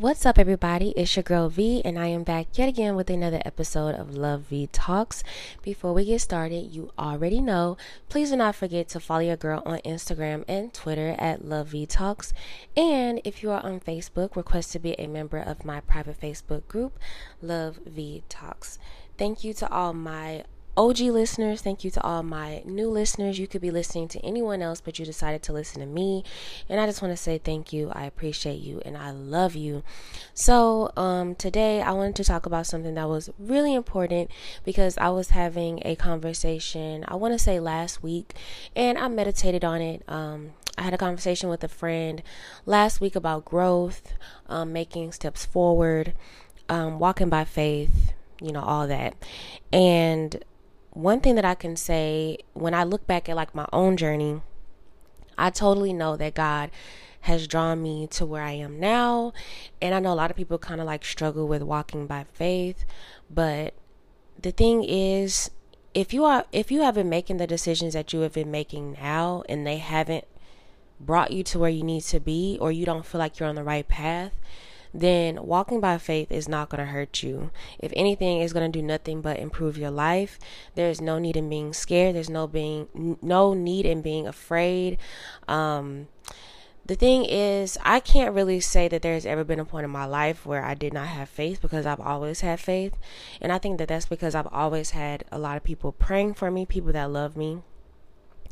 What's up, everybody? It's your girl V, and I am back yet again with another episode of Love V Talks. Before we get started, you already know, please do not forget to follow your girl on Instagram and Twitter at Love V Talks. And if you are on Facebook, request to be a member of my private Facebook group, Love V Talks. Thank you to all my OG listeners, thank you to all my new listeners. You could be listening to anyone else, but you decided to listen to me. And I just want to say thank you. I appreciate you and I love you. So, um, today I wanted to talk about something that was really important because I was having a conversation, I want to say last week, and I meditated on it. Um, I had a conversation with a friend last week about growth, um, making steps forward, um, walking by faith, you know, all that. And one thing that I can say when I look back at like my own journey, I totally know that God has drawn me to where I am now. And I know a lot of people kind of like struggle with walking by faith, but the thing is if you are if you have been making the decisions that you have been making now and they haven't brought you to where you need to be or you don't feel like you're on the right path, then walking by faith is not going to hurt you. If anything, it's going to do nothing but improve your life. There's no need in being scared. There's no being no need in being afraid. Um, the thing is, I can't really say that there's ever been a point in my life where I did not have faith because I've always had faith. And I think that that's because I've always had a lot of people praying for me, people that love me,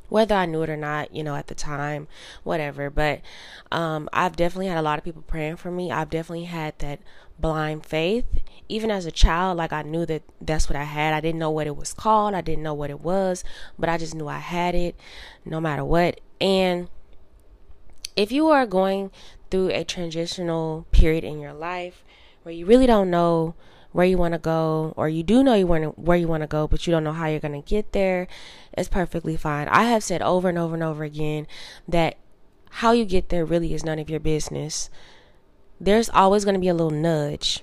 whether I knew it or not, you know, at the time, whatever. But um, I've definitely had a lot of people praying for me. I've definitely had that blind faith. Even as a child, like I knew that that's what I had. I didn't know what it was called, I didn't know what it was, but I just knew I had it no matter what. And if you are going through a transitional period in your life where you really don't know where you want to go or you do know you want where you want to go but you don't know how you're going to get there it's perfectly fine. I have said over and over and over again that how you get there really is none of your business. There's always going to be a little nudge.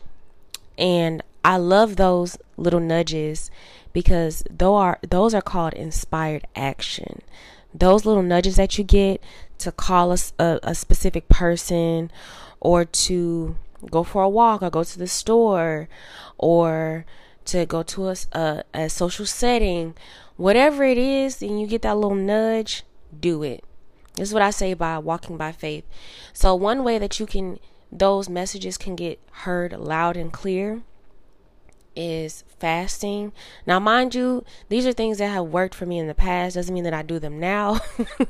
And i love those little nudges because those are those are called inspired action. Those little nudges that you get to call a, a, a specific person or to go for a walk or go to the store or to go to a, a, a social setting, whatever it is, and you get that little nudge, do it. This is what I say by walking by faith. So, one way that you can, those messages can get heard loud and clear is fasting. Now, mind you, these are things that have worked for me in the past. Doesn't mean that I do them now.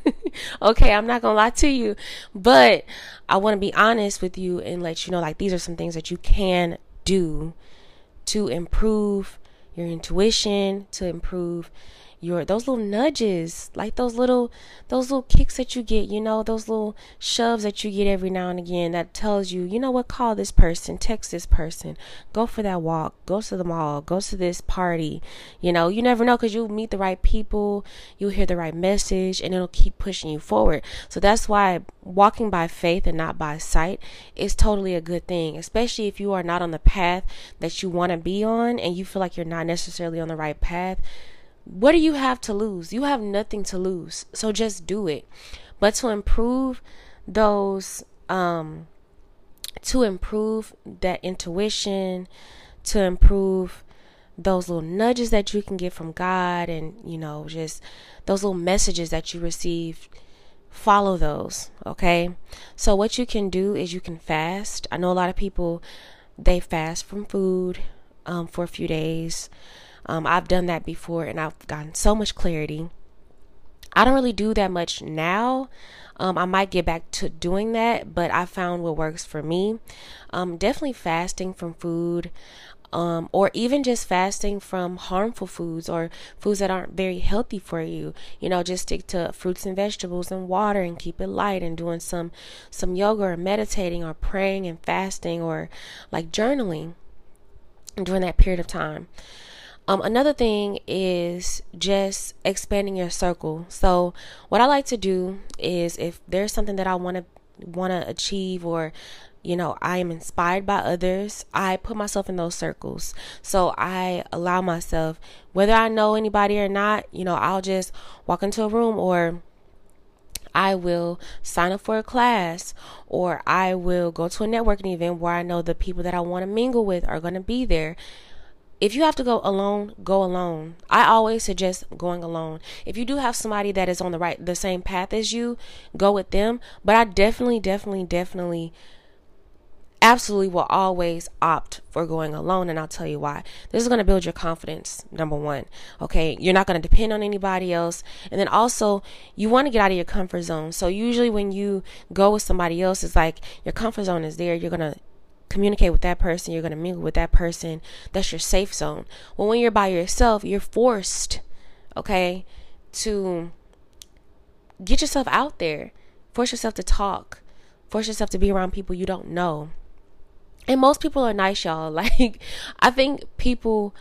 okay, I'm not gonna lie to you, but I want to be honest with you and let you know like these are some things that you can do to improve your intuition, to improve your those little nudges, like those little those little kicks that you get, you know, those little shoves that you get every now and again that tells you, you know what, call this person, text this person, go for that walk, go to the mall, go to this party. You know, you never know because you'll meet the right people, you'll hear the right message, and it'll keep pushing you forward. So that's why walking by faith and not by sight is totally a good thing, especially if you are not on the path that you want to be on and you feel like you're not necessarily on the right path what do you have to lose? You have nothing to lose. So just do it. But to improve those um to improve that intuition, to improve those little nudges that you can get from God and you know just those little messages that you receive follow those okay so what you can do is you can fast i know a lot of people they fast from food um, for a few days um, I've done that before and I've gotten so much clarity. I don't really do that much now. Um, I might get back to doing that, but I found what works for me. Um, definitely fasting from food. Um, or even just fasting from harmful foods or foods that aren't very healthy for you. You know, just stick to fruits and vegetables and water and keep it light and doing some some yoga or meditating or praying and fasting or like journaling during that period of time. Um, another thing is just expanding your circle. So, what I like to do is if there's something that I want to want to achieve or you know, I am inspired by others. I put myself in those circles. So I allow myself, whether I know anybody or not, you know, I'll just walk into a room or I will sign up for a class or I will go to a networking event where I know the people that I want to mingle with are going to be there. If you have to go alone, go alone. I always suggest going alone. If you do have somebody that is on the right the same path as you, go with them, but I definitely definitely definitely absolutely will always opt for going alone and I'll tell you why. This is going to build your confidence, number 1. Okay? You're not going to depend on anybody else. And then also, you want to get out of your comfort zone. So usually when you go with somebody else, it's like your comfort zone is there. You're going to communicate with that person, you're going to mingle with that person. That's your safe zone. Well, when you're by yourself, you're forced, okay, to get yourself out there. Force yourself to talk. Force yourself to be around people you don't know and most people are nice y'all like i think people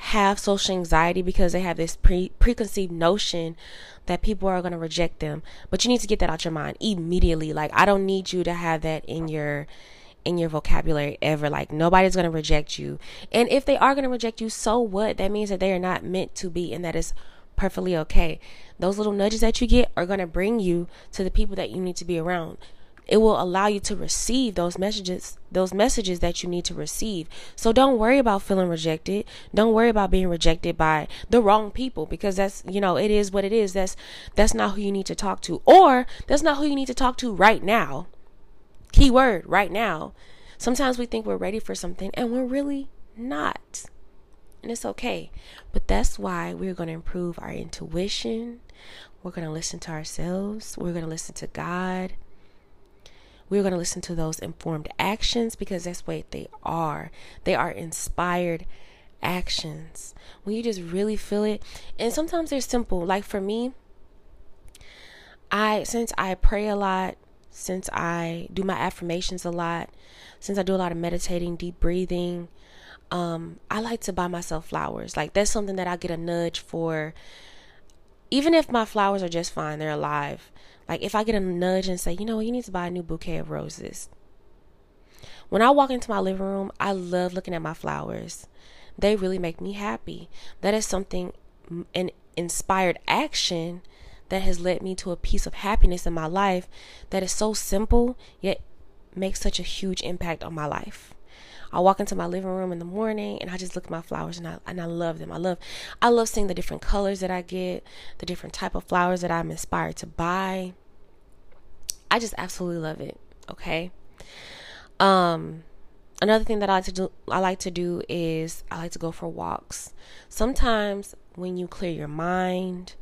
have social anxiety because they have this pre preconceived notion that people are going to reject them but you need to get that out your mind immediately like i don't need you to have that in your in your vocabulary ever. Like nobody's going to reject you. And if they are going to reject you so what? That means that they are not meant to be and that is perfectly okay. Those little nudges that you get are going to bring you to the people that you need to be around. It will allow you to receive those messages those messages that you need to receive. So don't worry about feeling rejected. Don't worry about being rejected by the wrong people because that's you know it is what it is. That's that's not who you need to talk to. Or that's not who you need to talk to right now keyword right now sometimes we think we're ready for something and we're really not and it's okay but that's why we're going to improve our intuition we're going to listen to ourselves we're going to listen to god we're going to listen to those informed actions because that's what they are. They are inspired actions. When you just really feel it, and sometimes they're simple. Like for me, I since I pray a lot, since I do my affirmations a lot, since I do a lot of meditating, deep breathing, um, I like to buy myself flowers. Like that's something that I get a nudge for. Even if my flowers are just fine, they're alive. Like if I get a nudge and say, you know, you need to buy a new bouquet of roses. When I walk into my living room, I love looking at my flowers. They really make me happy. That is something, an inspired action that has led me to a piece of happiness in my life that is so simple yet makes such a huge impact on my life. I walk into my living room in the morning and I just look at my flowers and I and I love them. I love I love seeing the different colors that I get, the different type of flowers that I'm inspired to buy. I just absolutely love it. Okay. Um another thing that I like to do I like to do is I like to go for walks. Sometimes when you clear your mind,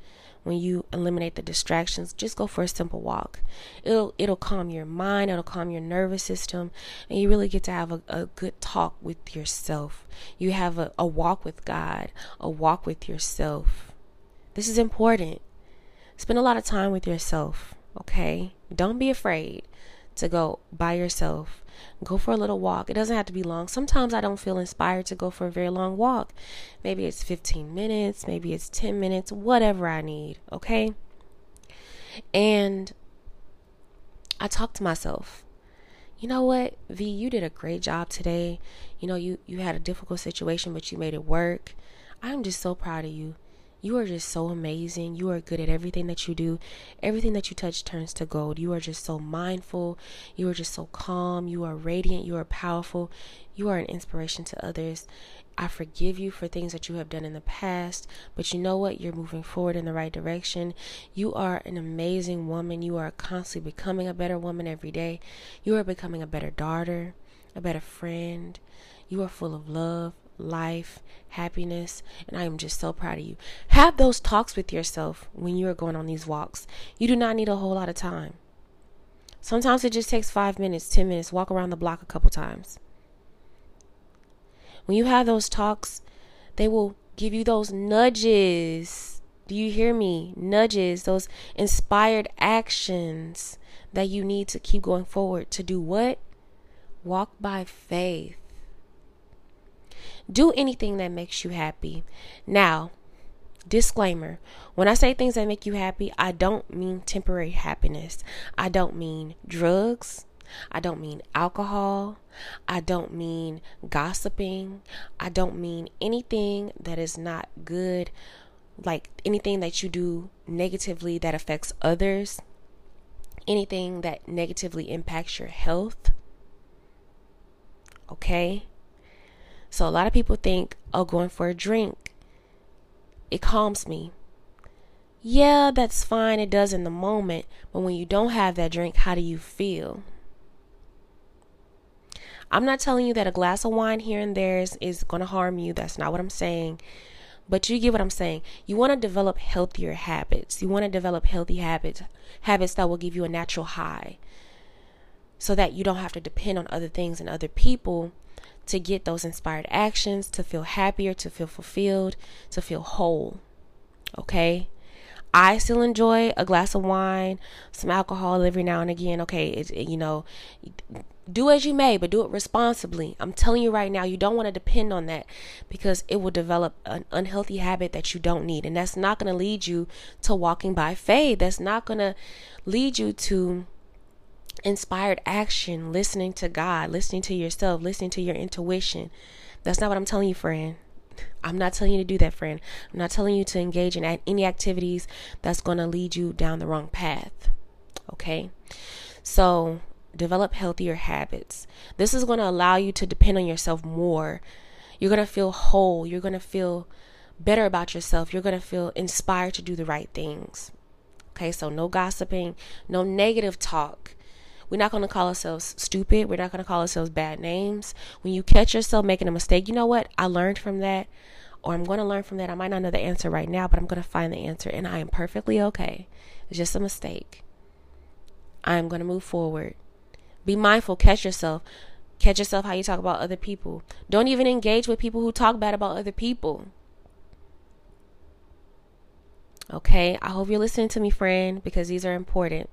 when you eliminate the distractions just go for a simple walk. It'll it'll calm your mind it'll calm your nervous system and you really get to have a, a good talk with yourself. You have a, a walk with god a walk with yourself. This is important. Spend a lot of time with yourself okay? Don't be afraid to go by yourself Go for a little walk. It doesn't have to be long. Sometimes I don't feel inspired to go for a very long walk. Maybe it's 15 minutes, maybe it's 10 minutes, whatever I need, okay? And I talk to myself. You know what, V, you did a great job today. You know, you you had a difficult situation, but you made it work. I'm just so proud of you. You are just so amazing. You are good at everything that you do. Everything that you touch turns to gold. You are just so mindful. You are just so calm. You are radiant. You are powerful. You are an inspiration to others. I forgive you for things that you have done in the past, but you know what? You're moving forward in the right direction. You are an amazing woman. You are constantly becoming a better woman every day. You are becoming a better daughter, a better friend. You are full of love life, happiness, and I am just so proud of you. Have those talks with yourself when you are going on these walks. You do not need a whole lot of time. Sometimes it just takes five minutes, 10 minutes, walk around the block a couple times. When you have those talks, they will give you those nudges. Do you hear me? Nudges, those inspired actions that you need to keep going forward to do what? Walk by faith. Do anything that makes you happy. Now, disclaimer when I say things that make you happy, I don't mean temporary happiness. I don't mean drugs. I don't mean alcohol. I don't mean gossiping. I don't mean anything that is not good, like anything that you do negatively that affects others. anything that negatively impacts your health. Okay? So a lot of people think, oh, going for a drink, it calms me. Yeah, that's fine. It does in the moment. But when you don't have that drink, how do you feel? I'm not telling you that a glass of wine here and there is, is going to harm you. That's not what I'm saying. But you get what I'm saying. You want to develop healthier habits. You want to develop healthy habits, habits that will give you a natural high so that you don't have to depend on other things and other people to get those inspired actions, to feel happier, to feel fulfilled, to feel whole. Okay? I still enjoy a glass of wine, some alcohol every now and again. Okay, it's you know, do as you may, but do it responsibly. I'm telling you right now, you don't want to depend on that because it will develop an unhealthy habit that you don't need. And that's not going to lead you to walking by faith. That's not going to lead you to inspired action, listening to God, listening to yourself, listening to your intuition. That's not what I'm telling you, friend. I'm not telling you to do that, friend. I'm not telling you to engage in any activities that's going to lead you down the wrong path. Okay? So, develop healthier habits. This is going to allow you to depend on yourself more. You're going to feel whole. You're going to feel better about yourself. You're going to feel inspired to do the right things. Okay, so no gossiping, no negative talk. We're not going to call ourselves stupid. We're not going to call ourselves bad names. When you catch yourself making a mistake, you know what? I learned from that, or I'm going to learn from that. I might not know the answer right now, but I'm going to find the answer, and I am perfectly okay. It's just a mistake. I'm going to move forward. Be mindful, catch yourself. Catch yourself how you talk about other people. Don't even engage with people who talk bad about other people. Okay, I hope you're listening to me, friend, because these are important.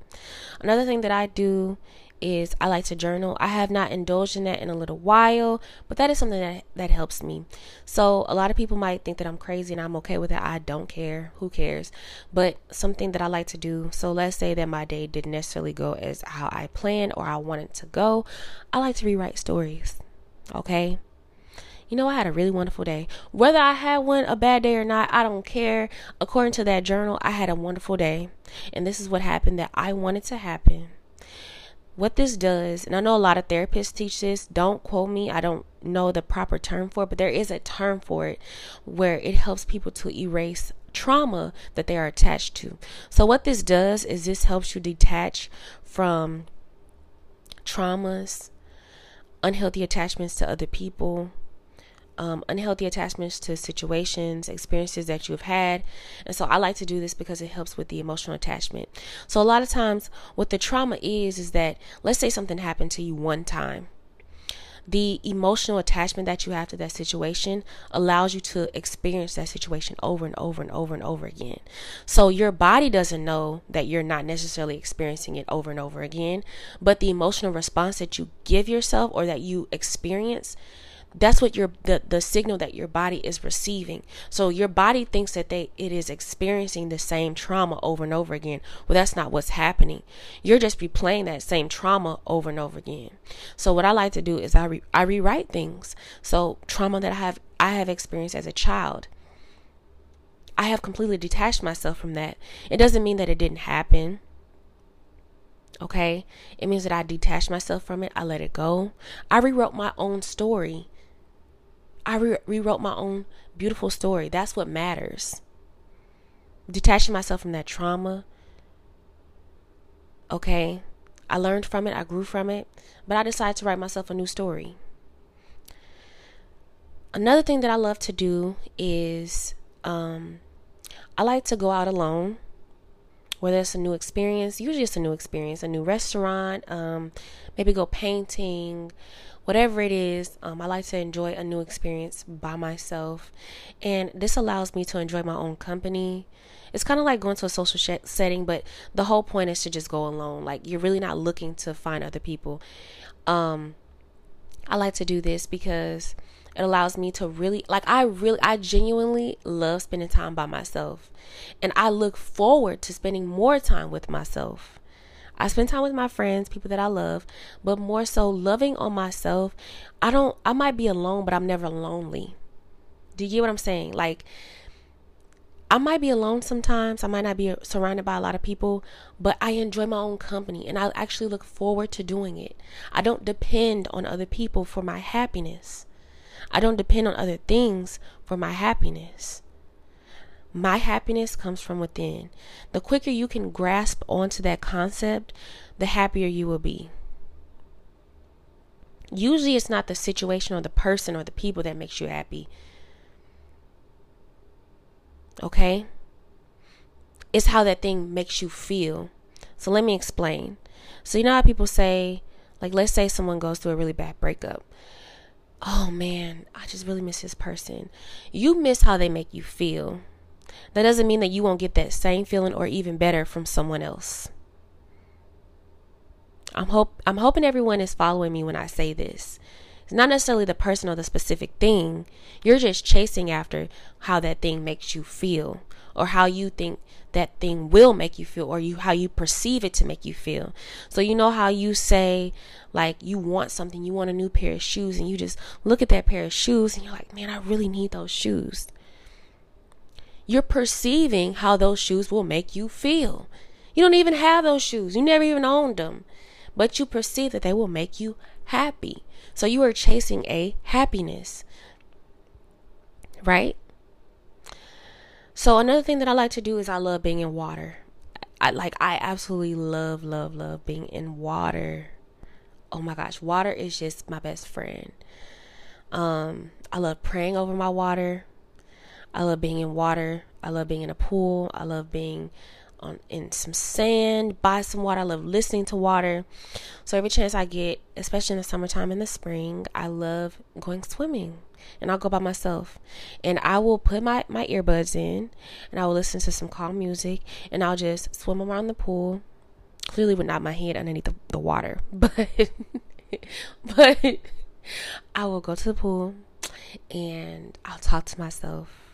Another thing that I do is I like to journal. I have not indulged in that in a little while, but that is something that that helps me. So a lot of people might think that I'm crazy and I'm okay with it. I don't care. Who cares? But something that I like to do. So let's say that my day didn't necessarily go as how I planned or I wanted to go. I like to rewrite stories. Okay? You know, I had a really wonderful day. Whether I had one a bad day or not, I don't care. According to that journal, I had a wonderful day. And this is what happened that I wanted to happen. What this does, and I know a lot of therapists teach this, don't quote me, I don't know the proper term for it, but there is a term for it where it helps people to erase trauma that they are attached to. So, what this does is this helps you detach from traumas, unhealthy attachments to other people, um, unhealthy attachments to situations, experiences that you've had. And so I like to do this because it helps with the emotional attachment. So a lot of times, what the trauma is, is that let's say something happened to you one time. The emotional attachment that you have to that situation allows you to experience that situation over and over and over and over again. So your body doesn't know that you're not necessarily experiencing it over and over again, but the emotional response that you give yourself or that you experience that's what your the, the signal that your body is receiving. So your body thinks that they it is experiencing the same trauma over and over again. Well that's not what's happening. You're just replaying that same trauma over and over again. So what i like to do is i re, i rewrite things. So trauma that i have i have experienced as a child i have completely detached myself from that. It doesn't mean that it didn't happen. Okay? It means that i detached myself from it. I let it go. I rewrote my own story I re- rewrote my own beautiful story. That's what matters. Detaching myself from that trauma. Okay. I learned from it, I grew from it, but I decided to write myself a new story. Another thing that I love to do is um, I like to go out alone, whether it's a new experience, usually it's a new experience, a new restaurant, um, maybe go painting, whatever it is, um, I like to enjoy a new experience by myself. And this allows me to enjoy my own company. It's kind of like going to a social sh- setting, but the whole point is to just go alone. Like, you're really not looking to find other people. Um, I like to do this because it allows me to really like I really I genuinely love spending time by myself. And I look forward to spending more time with myself. I spend time with my friends, people that I love, but more so loving on myself. I don't, I might be alone, but I'm never lonely. Do you get what I'm saying? Like, I might be alone sometimes. I might not be surrounded by a lot of people, but I enjoy my own company and I actually look forward to doing it. I don't depend on other people for my happiness. I don't depend on other things for my happiness. My happiness comes from within. The quicker you can grasp onto that concept, the happier you will be. Usually it's not the situation or the person or the people that makes you happy. Okay? It's how that thing makes you feel. So let me explain. So you know how people say, like let's say someone goes through a really bad breakup. Oh man, I just really miss this person. You miss how they make you feel. That doesn't mean that you won't get that same feeling or even better from someone else. I'm hope I'm hoping everyone is following me when I say this. It's not necessarily the person or the specific thing. You're just chasing after how that thing makes you feel or how you think that thing will make you feel or you how you perceive it to make you feel. So you know how you say like you want something, you want a new pair of shoes and you just look at that pair of shoes and you're like, "Man, I really need those shoes." You're perceiving how those shoes will make you feel. You don't even have those shoes. You never even owned them but you perceive that they will make you happy. So you are chasing a happiness, right? So another thing that I like to do is I love being in water. I like I absolutely love love love being in water. Oh my gosh, water is just my best friend. Um I love praying over my water. I love being in water. I love being in a pool. I love being on in some sand, by some water. I love listening to water. So every chance I get, especially in the summertime and the spring, I love going swimming. And I'll go by myself. And I will put my, my earbuds in and I will listen to some calm music and I'll just swim around the pool. Clearly with not my head underneath the, the water. But but I will go to the pool and I'll talk to myself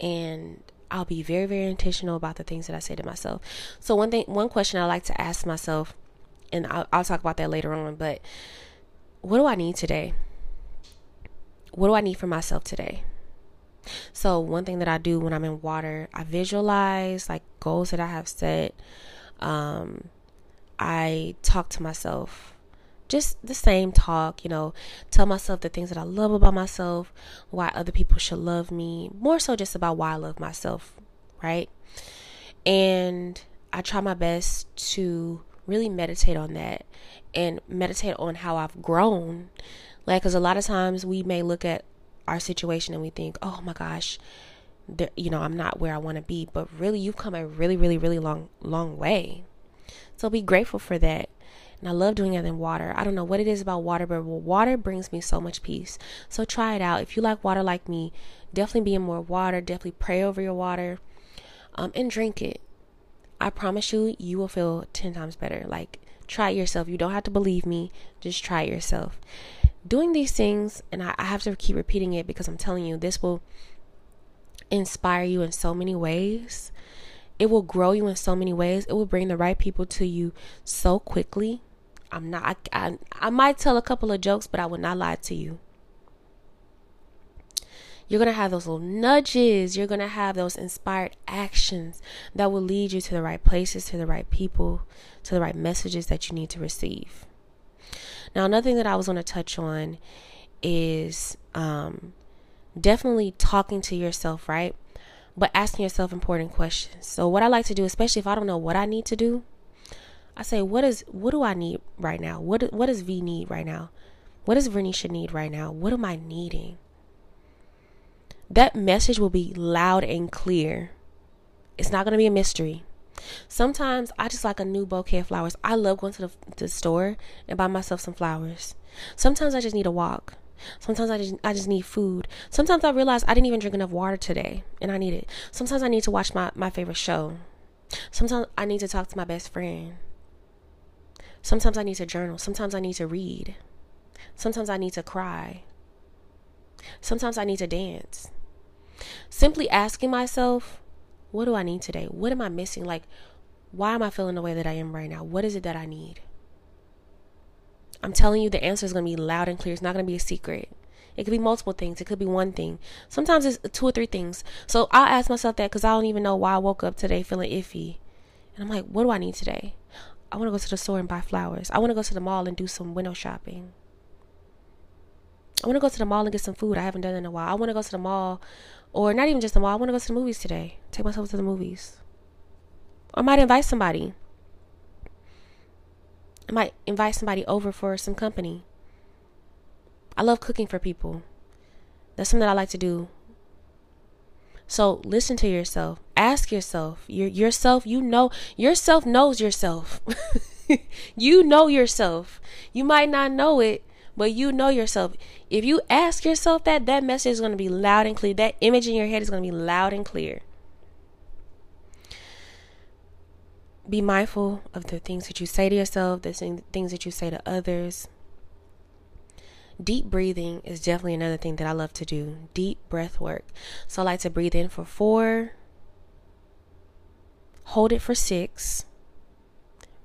and I'll be very, very intentional about the things that I say to myself. So one thing, one question I like to ask myself, and I'll, I'll talk about that later on, but what do I need today? What do I need for myself today? So one thing that I do when I'm in water, I visualize like goals that I have set. Um, I talk to myself just the same talk, you know, tell myself the things that I love about myself, why other people should love me, more so just about why I love myself, right? And I try my best to really meditate on that and meditate on how I've grown. Like, because a lot of times we may look at our situation and we think, oh my gosh, you know, I'm not where I want to be. But really, you've come a really, really, really long, long way. So be grateful for that and I love doing it in water. I don't know what it is about water, but water brings me so much peace. So try it out. If you like water like me, definitely be in more water. Definitely pray over your water um, and drink it. I promise you, you will feel 10 times better. Like, try it yourself. You don't have to believe me, just try it yourself. Doing these things, and I, I have to keep repeating it because I'm telling you, this will inspire you in so many ways. It will grow you in so many ways. It will bring the right people to you so quickly. I'm not, I, I, I might tell a couple of jokes, but I will not lie to you. You're going to have those little nudges. You're going to have those inspired actions that will lead you to the right places, to the right people, to the right messages that you need to receive. Now, another thing that I was going to touch on is um, definitely talking to yourself, right? But asking yourself important questions. So, what I like to do, especially if I don't know what I need to do, I say, what is what do I need right now? What what does V need right now? What does Vernisha need right now? What am I needing? That message will be loud and clear. It's not going to be a mystery. Sometimes I just like a new bouquet of flowers. I love going to the, the store and buy myself some flowers. Sometimes I just need a walk. Sometimes I just, I just need food. Sometimes I realize I didn't even drink enough water today and I need it. Sometimes I need to watch my, my favorite show. Sometimes I need to talk to my best friend. Sometimes I need to journal. Sometimes I need to read. Sometimes I need to cry. Sometimes I need to dance. Simply asking myself, what do I need today? What am I missing? Like, why am I feeling the way that I am right now? What is it that I need? I'm telling you, the answer is going to be loud and clear. It's not going to be a secret. It could be multiple things. It could be one thing. Sometimes it's two or three things. So I'll ask myself that because I don't even know why I woke up today feeling iffy. And I'm like, what do I need today? I want to go to the store and buy flowers. I want to go to the mall and do some window shopping. I want to go to the mall and get some food. I haven't done in a while. I want to go to the mall, or not even just the mall. I want to go to the movies today. Take myself to the movies. I might invite somebody. I might invite somebody over for some company. I love cooking for people. That's something that I like to do. So listen to yourself. Ask yourself. Your yourself, you know yourself knows yourself. you know yourself. You might not know it, but you know yourself. If you ask yourself that, that message is going to be loud and clear. That image in your head is going to be loud and clear. Be mindful of the things that you say to yourself, the things that you say to others. Deep breathing is definitely another thing that I love to do. Deep breath work. So I like to breathe in for four, hold it for six,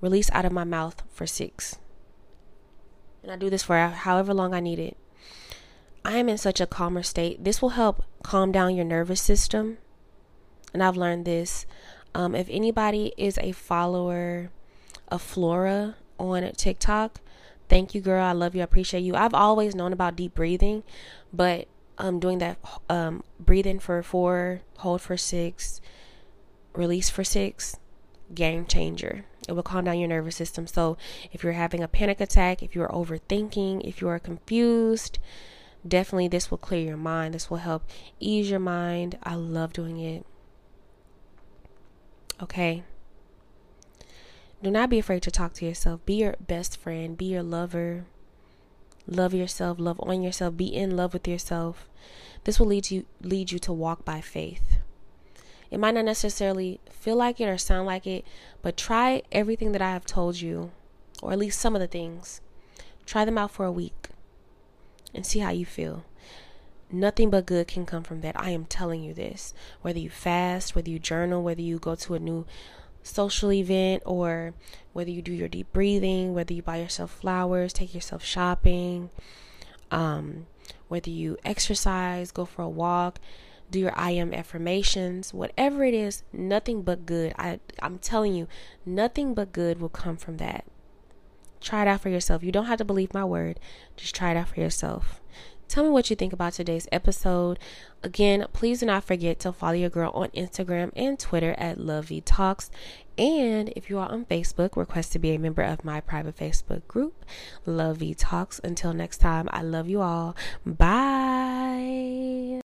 release out of my mouth for six. And I do this for however long I need it. I am in such a calmer state. This will help calm down your nervous system. And I've learned this. Um, if anybody is a follower of Flora on TikTok, Thank you, girl. I love you. I appreciate you. I've always known about deep breathing, but um, doing that um, breathing for four, hold for six, release for six, game changer. It will calm down your nervous system. So if you're having a panic attack, if you're overthinking, if you are confused, definitely this will clear your mind. This will help ease your mind. I love doing it. Okay. Do not be afraid to talk to yourself. Be your best friend. Be your lover. Love yourself. Love on yourself. Be in love with yourself. This will lead you lead you to walk by faith. It might not necessarily feel like it or sound like it, but try everything that I have told you, or at least some of the things. Try them out for a week and see how you feel. Nothing but good can come from that. I am telling you this. Whether you fast, whether you journal, whether you go to a new social event or whether you do your deep breathing, whether you buy yourself flowers, take yourself shopping, um, whether you exercise, go for a walk, do your I am affirmations, whatever it is, nothing but good. I I'm telling you, nothing but good will come from that. Try it out for yourself. You don't have to believe my word. Just try it out for yourself. Tell me what you think about today's episode. Again, please do not forget to follow your girl on Instagram and Twitter at Love V Talks. And if you are on Facebook, request to be a member of my private Facebook group, Love V Talks. Until next time, I love you all. Bye.